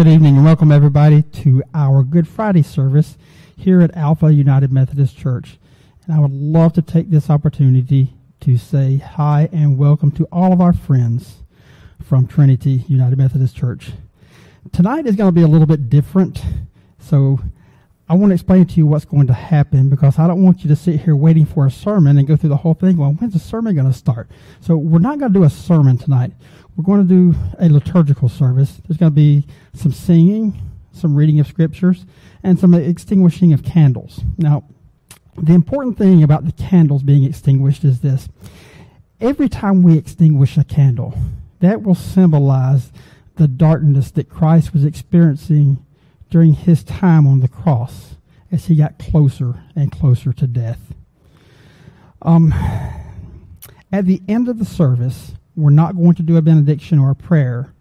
Good evening and welcome everybody to our Good Friday service here at Alpha United Methodist Church. And I would love to take this opportunity to say hi and welcome to all of our friends from Trinity United Methodist Church. Tonight is going to be a little bit different, so I want to explain to you what's going to happen because I don't want you to sit here waiting for a sermon and go through the whole thing. Well, when's the sermon going to start? So we're not going to do a sermon tonight. We're going to do a liturgical service. There's going to be some singing, some reading of scriptures, and some extinguishing of candles. Now, the important thing about the candles being extinguished is this. Every time we extinguish a candle, that will symbolize the darkness that Christ was experiencing during his time on the cross as he got closer and closer to death. Um, at the end of the service, we're not going to do a benediction or a prayer.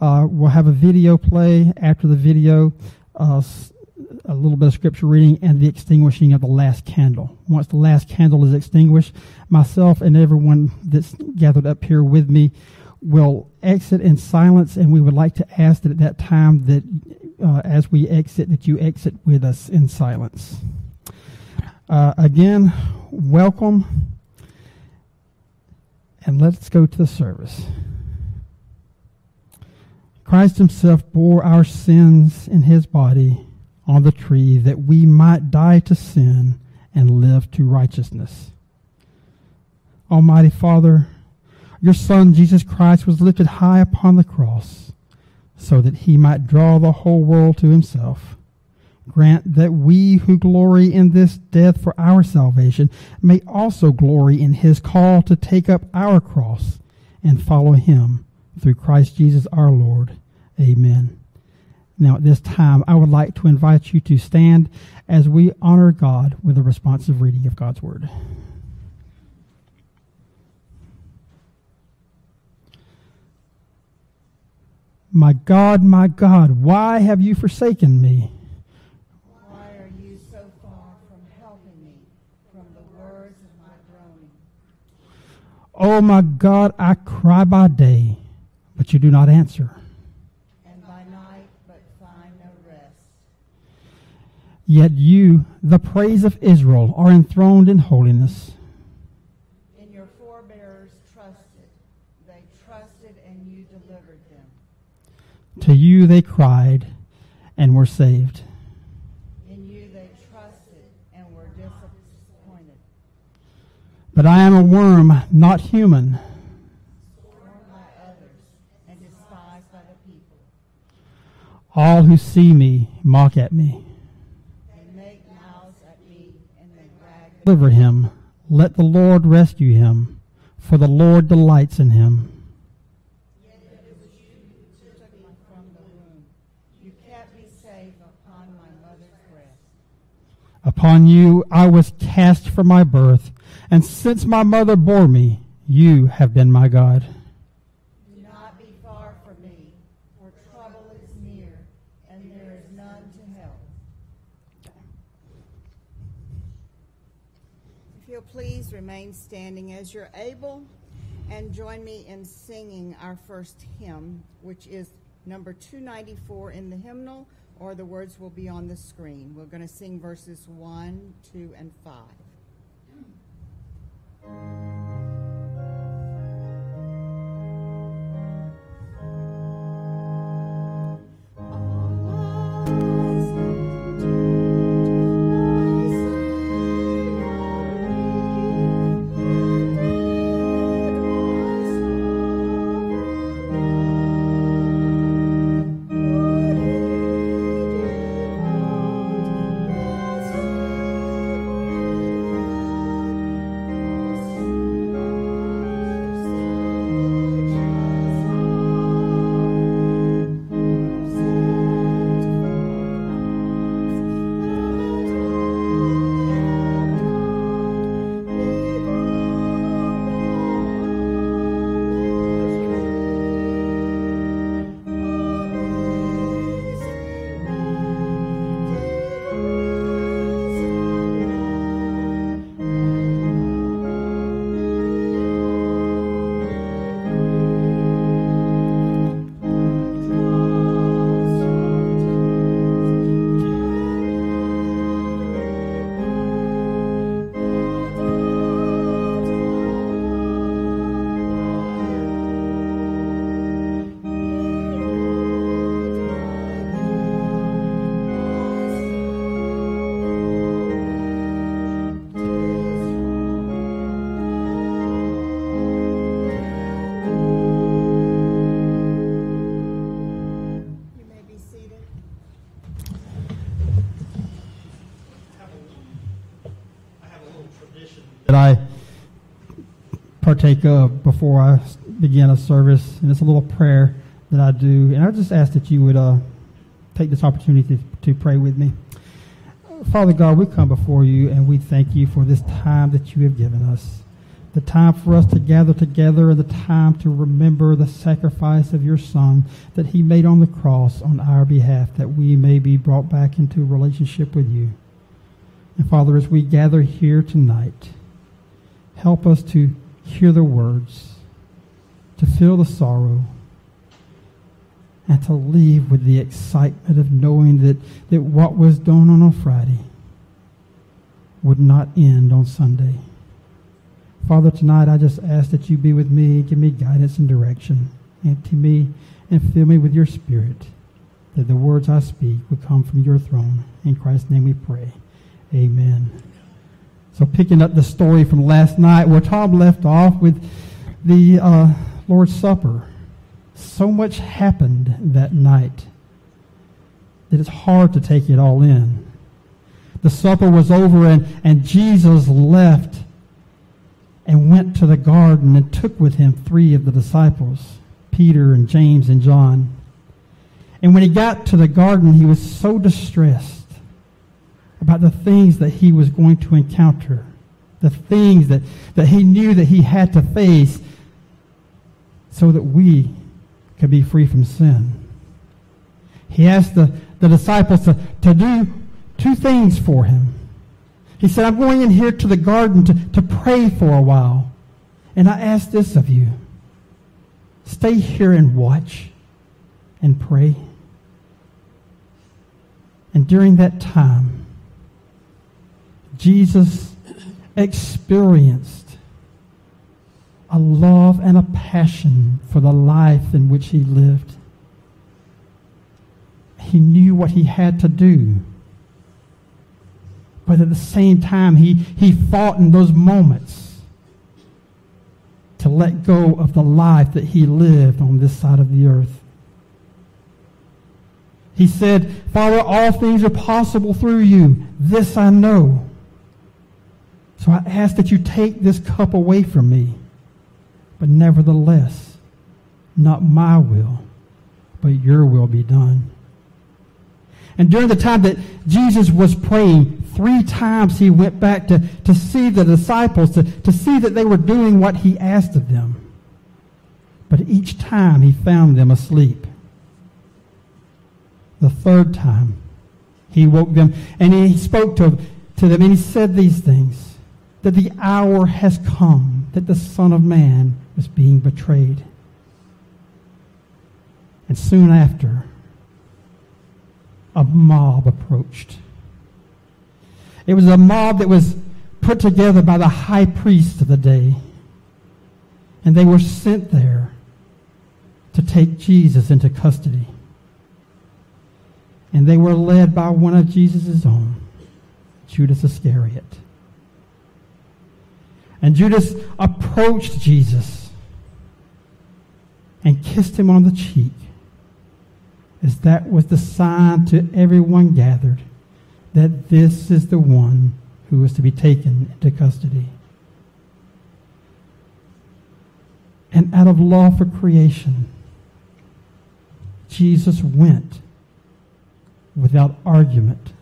Uh, we'll have a video play after the video, uh, a little bit of scripture reading, and the extinguishing of the last candle. Once the last candle is extinguished, myself and everyone that's gathered up here with me will exit in silence, and we would like to ask that at that time that uh, as we exit, that you exit with us in silence. Uh, again, welcome and let's go to the service. Christ himself bore our sins in his body on the tree that we might die to sin and live to righteousness. Almighty Father, your Son Jesus Christ was lifted high upon the cross so that he might draw the whole world to himself. Grant that we who glory in this death for our salvation may also glory in his call to take up our cross and follow him through Christ Jesus our Lord. Amen. Now, at this time, I would like to invite you to stand as we honor God with a responsive reading of God's Word. My God, my God, why have you forsaken me? Why are you so far from helping me from the words of my groaning? Oh my God, I cry by day, but you do not answer. And by night, but find no rest. Yet you, the praise of Israel, are enthroned in holiness. In your forebears trusted. They trusted and you delivered them. To you they cried and were saved. In you they trusted and were disappointed. But I am a worm, not human. All who see me mock at me. They make mouths at me and they brag. Deliver him. Let the Lord rescue him, for the Lord delights in him. Upon you I was cast from my birth and since my mother bore me, you have been my God. Do not be far from me, for trouble is near, and there is none to help. If you'll please remain standing as you're able, and join me in singing our first hymn, which is number 294 in the hymnal, or the words will be on the screen. We're going to sing verses 1, 2, and 5. That I partake of before I begin a service, and it's a little prayer that I do. And I just ask that you would uh, take this opportunity to, to pray with me. Father God, we come before you and we thank you for this time that you have given us. The time for us to gather together the time to remember the sacrifice of your Son that he made on the cross on our behalf, that we may be brought back into relationship with you. And Father, as we gather here tonight, help us to hear the words, to feel the sorrow, and to leave with the excitement of knowing that, that what was done on a Friday would not end on Sunday. Father, tonight I just ask that you be with me, give me guidance and direction. Empty me and fill me with your spirit, that the words I speak would come from your throne. In Christ's name we pray. Amen. So picking up the story from last night where Tom left off with the uh, Lord's Supper so much happened that night that it's hard to take it all in. The supper was over and, and Jesus left and went to the garden and took with him three of the disciples, Peter and James and John. And when he got to the garden, he was so distressed about the things that he was going to encounter, the things that, that he knew that he had to face so that we could be free from sin. He asked the, the disciples to, to do two things for him. He said, I'm going in here to the garden to, to pray for a while. And I ask this of you stay here and watch and pray. And during that time, Jesus experienced a love and a passion for the life in which he lived. He knew what he had to do. But at the same time, he, he fought in those moments to let go of the life that he lived on this side of the earth. He said, Father, all things are possible through you. This I know. So I ask that you take this cup away from me. But nevertheless, not my will, but your will be done. And during the time that Jesus was praying, three times he went back to, to see the disciples, to, to see that they were doing what he asked of them. But each time he found them asleep. The third time, he woke them and he spoke to, to them and he said these things that the hour has come that the Son of Man was being betrayed. And soon after, a mob approached. It was a mob that was put together by the high priest of the day. And they were sent there to take Jesus into custody. And they were led by one of Jesus' own, Judas Iscariot. And Judas approached Jesus and kissed him on the cheek, as that was the sign to everyone gathered that this is the one who was to be taken into custody. And out of law for creation, Jesus went without argument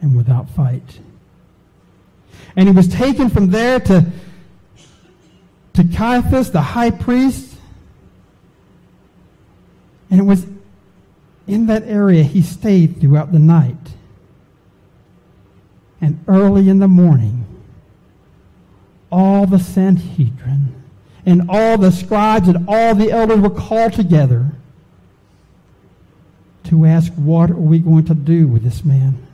and without fight. And he was taken from there to, to Caiaphas, the high priest, and it was in that area he stayed throughout the night. And early in the morning, all the Sanhedrin and all the scribes and all the elders were called together to ask, What are we going to do with this man?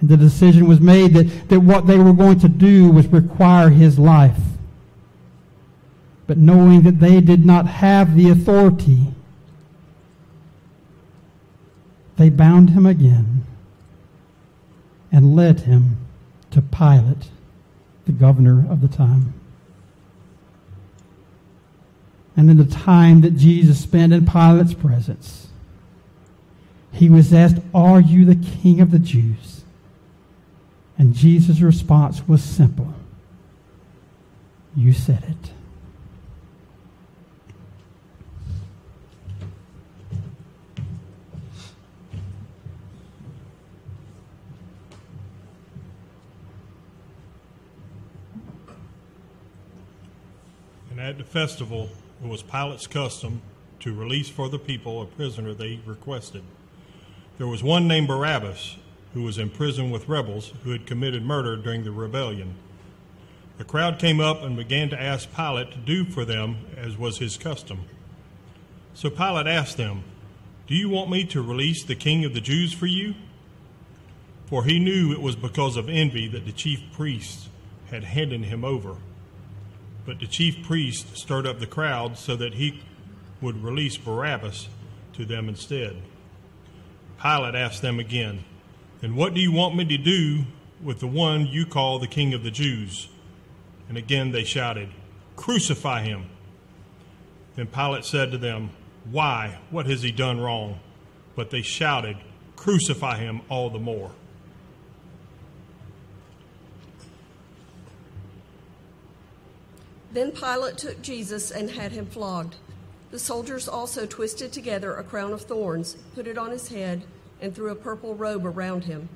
And the decision was made that, that what they were going to do was require his life but knowing that they did not have the authority, they bound him again and led him to Pilate, the governor of the time. And in the time that Jesus spent in Pilate's presence, he was asked, Are you the king of the Jews? And Jesus' response was simple You said it. And at the festival, it was Pilate's custom to release for the people a prisoner they requested. There was one named Barabbas who was in prison with rebels who had committed murder during the rebellion. The crowd came up and began to ask Pilate to do for them as was his custom. So Pilate asked them, Do you want me to release the king of the Jews for you? For he knew it was because of envy that the chief priests had handed him over. But the chief priest stirred up the crowd so that he would release Barabbas to them instead. Pilate asked them again, And what do you want me to do with the one you call the king of the Jews? And again they shouted, Crucify him. Then Pilate said to them, Why? What has he done wrong? But they shouted, Crucify him all the more. Then Pilate took Jesus and had him flogged. The soldiers also twisted together a crown of thorns, put it on his head, and threw a purple robe around him.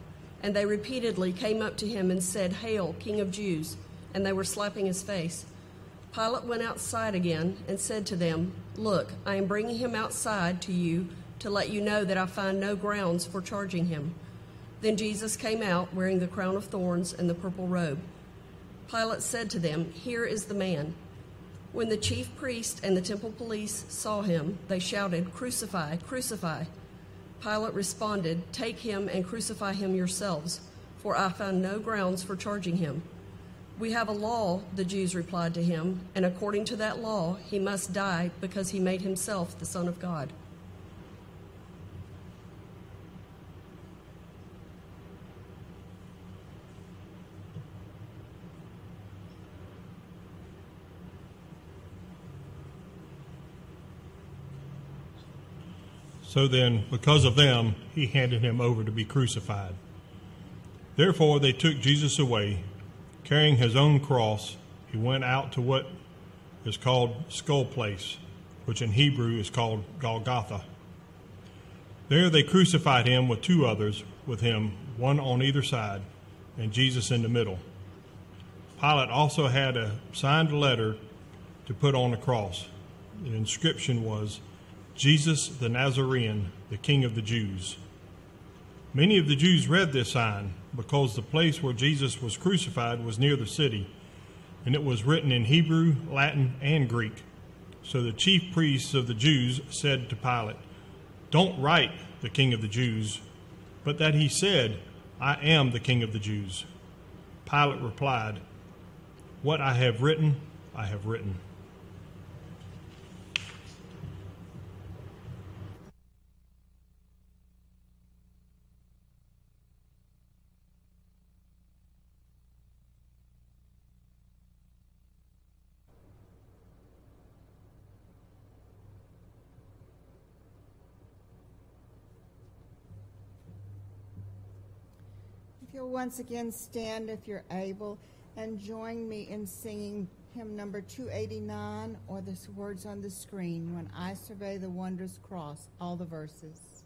And they repeatedly came up to him and said, Hail, King of Jews! And they were slapping his face. Pilate went outside again and said to them, Look, I am bringing him outside to you to let you know that I find no grounds for charging him. Then Jesus came out wearing the crown of thorns and the purple robe. Pilate said to them, Here is the man. When the chief priest and the temple police saw him, they shouted, Crucify, crucify. Pilate responded, Take him and crucify him yourselves, for I found no grounds for charging him. We have a law, the Jews replied to him, and according to that law, he must die because he made himself the Son of God. So then, because of them, he handed him over to be crucified. Therefore, they took Jesus away. Carrying his own cross, he went out to what is called Skull Place, which in Hebrew is called Golgotha. There they crucified him with two others with him, one on either side, and Jesus in the middle. Pilate also had a signed letter to put on the cross. The inscription was, Jesus the Nazarene, the King of the Jews. Many of the Jews read this sign because the place where Jesus was crucified was near the city, and it was written in Hebrew, Latin, and Greek. So the chief priests of the Jews said to Pilate, Don't write the King of the Jews, but that he said, I am the King of the Jews. Pilate replied, What I have written, I have written. You'll once again stand if you're able and join me in singing hymn number 289 or the words on the screen, When I Survey the Wondrous Cross, all the verses.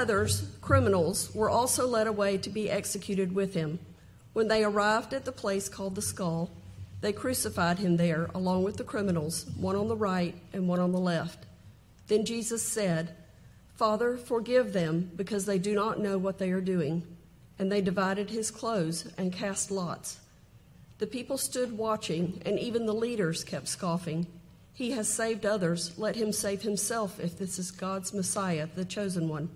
Others, criminals, were also led away to be executed with him. When they arrived at the place called the skull, they crucified him there along with the criminals, one on the right and one on the left. Then Jesus said, Father, forgive them because they do not know what they are doing. And they divided his clothes and cast lots. The people stood watching, and even the leaders kept scoffing. He has saved others. Let him save himself if this is God's Messiah, the chosen one.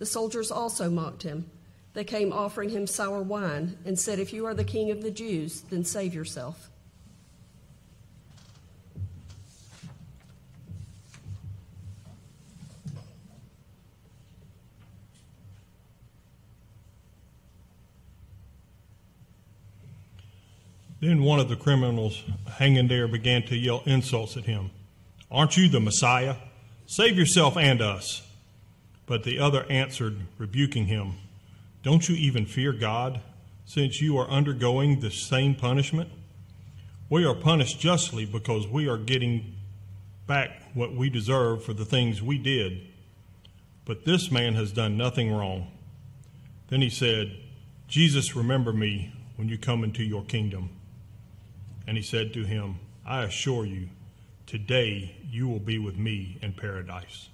The soldiers also mocked him. They came offering him sour wine and said, If you are the king of the Jews, then save yourself. Then one of the criminals hanging there began to yell insults at him. Aren't you the Messiah? Save yourself and us. But the other answered, rebuking him, Don't you even fear God, since you are undergoing the same punishment? We are punished justly because we are getting back what we deserve for the things we did. But this man has done nothing wrong. Then he said, Jesus, remember me when you come into your kingdom. And he said to him, I assure you, today you will be with me in paradise.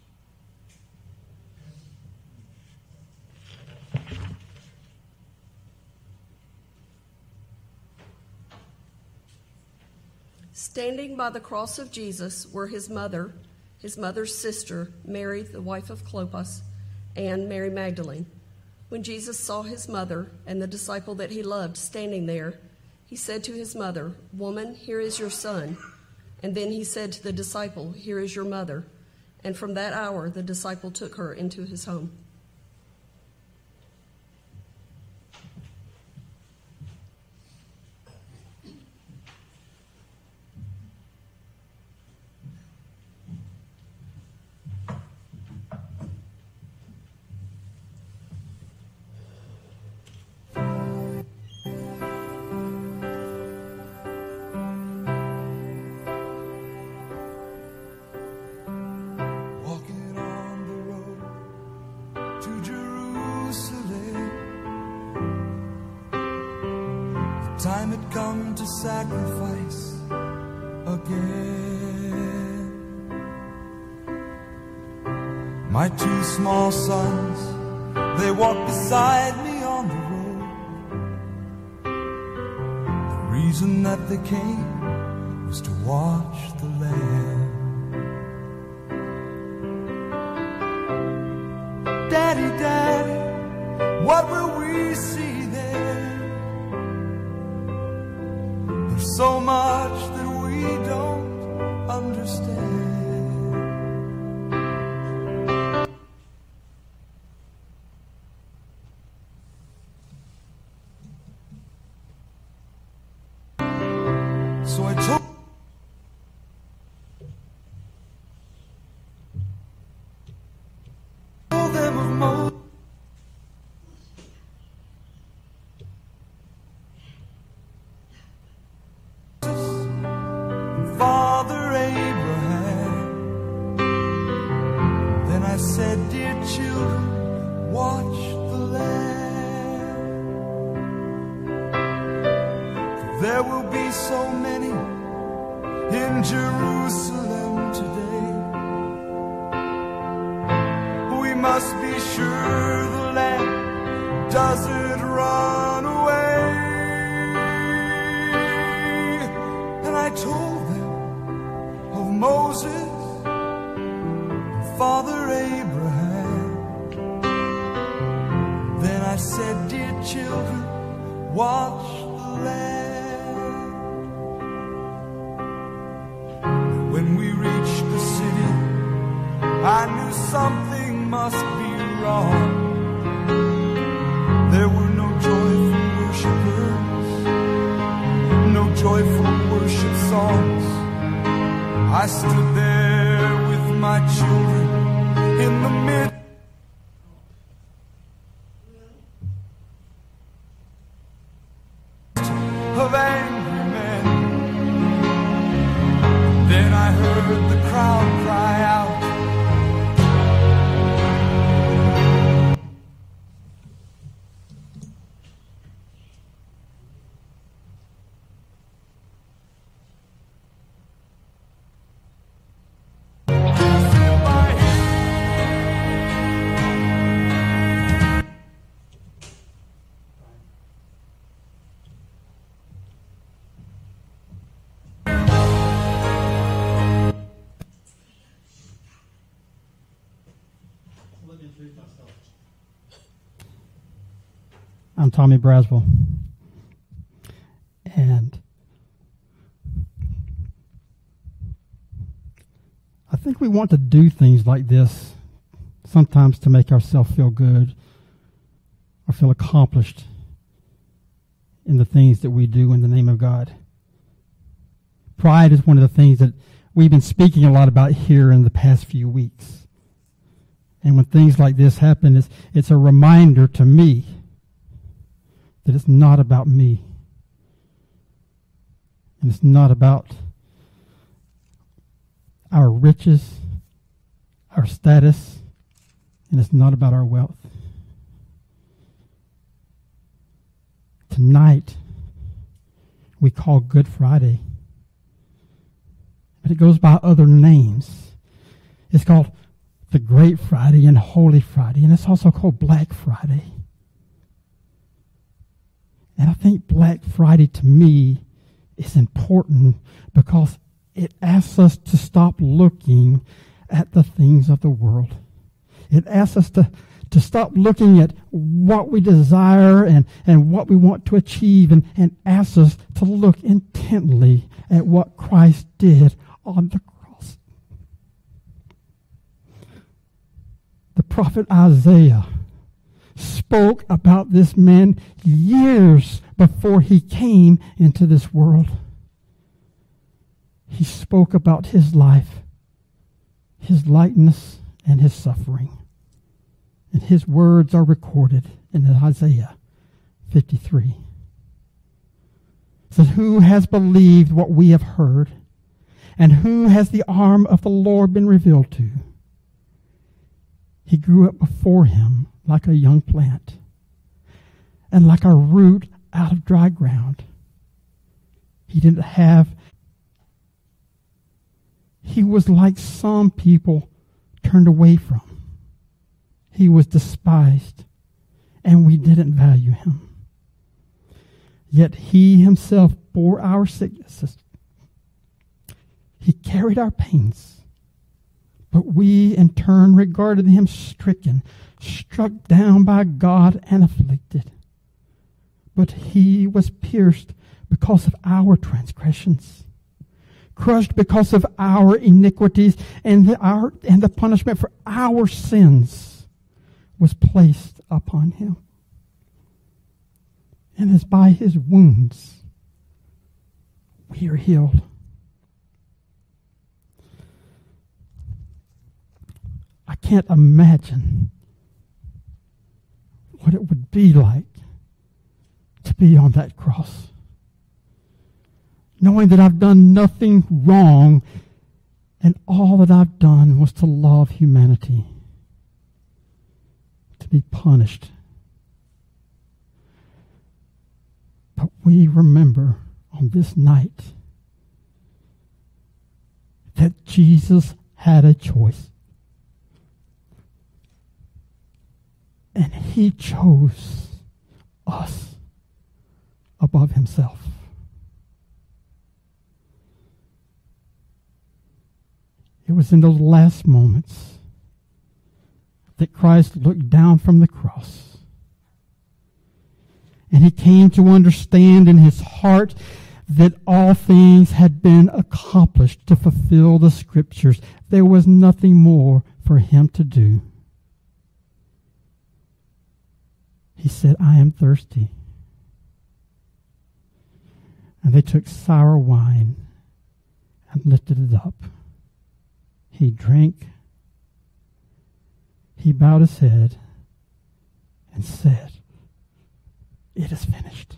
Standing by the cross of Jesus were his mother, his mother's sister, Mary, the wife of Clopas, and Mary Magdalene. When Jesus saw his mother and the disciple that he loved standing there, he said to his mother, Woman, here is your son. And then he said to the disciple, Here is your mother. And from that hour, the disciple took her into his home. Time had come to sacrifice again. My two small sons, they walked beside me on the road. The reason that they came was to watch so much that we don't understand. Sure the Lamb doesn't Of I'm Tommy Braswell. And I think we want to do things like this sometimes to make ourselves feel good or feel accomplished in the things that we do in the name of God. Pride is one of the things that we've been speaking a lot about here in the past few weeks. And when things like this happen, it's, it's a reminder to me that it's not about me. And it's not about our riches, our status, and it's not about our wealth. Tonight, we call Good Friday, but it goes by other names. It's called the Great Friday and Holy Friday, and it's also called Black Friday. And I think Black Friday to me is important because it asks us to stop looking at the things of the world. It asks us to, to stop looking at what we desire and, and what we want to achieve and, and asks us to look intently at what Christ did on the cross. The prophet Isaiah spoke about this man years before he came into this world. He spoke about his life, his likeness, and his suffering. And his words are recorded in Isaiah 53. It says, Who has believed what we have heard? And who has the arm of the Lord been revealed to? He grew up before him like a young plant, and like a root out of dry ground. He didn't have, he was like some people turned away from. He was despised, and we didn't value him. Yet he himself bore our sicknesses. He carried our pains, but we in turn regarded him stricken struck down by God and afflicted. But he was pierced because of our transgressions, crushed because of our iniquities, and the, our, and the punishment for our sins was placed upon him. And as by his wounds we are healed. I can't imagine what it would be like to be on that cross. Knowing that I've done nothing wrong and all that I've done was to love humanity, to be punished. But we remember on this night that Jesus had a choice. And he chose us above himself. It was in those last moments that Christ looked down from the cross. And he came to understand in his heart that all things had been accomplished to fulfill the scriptures. There was nothing more for him to do. He said, I am thirsty. And they took sour wine and lifted it up. He drank. He bowed his head and said, It is finished.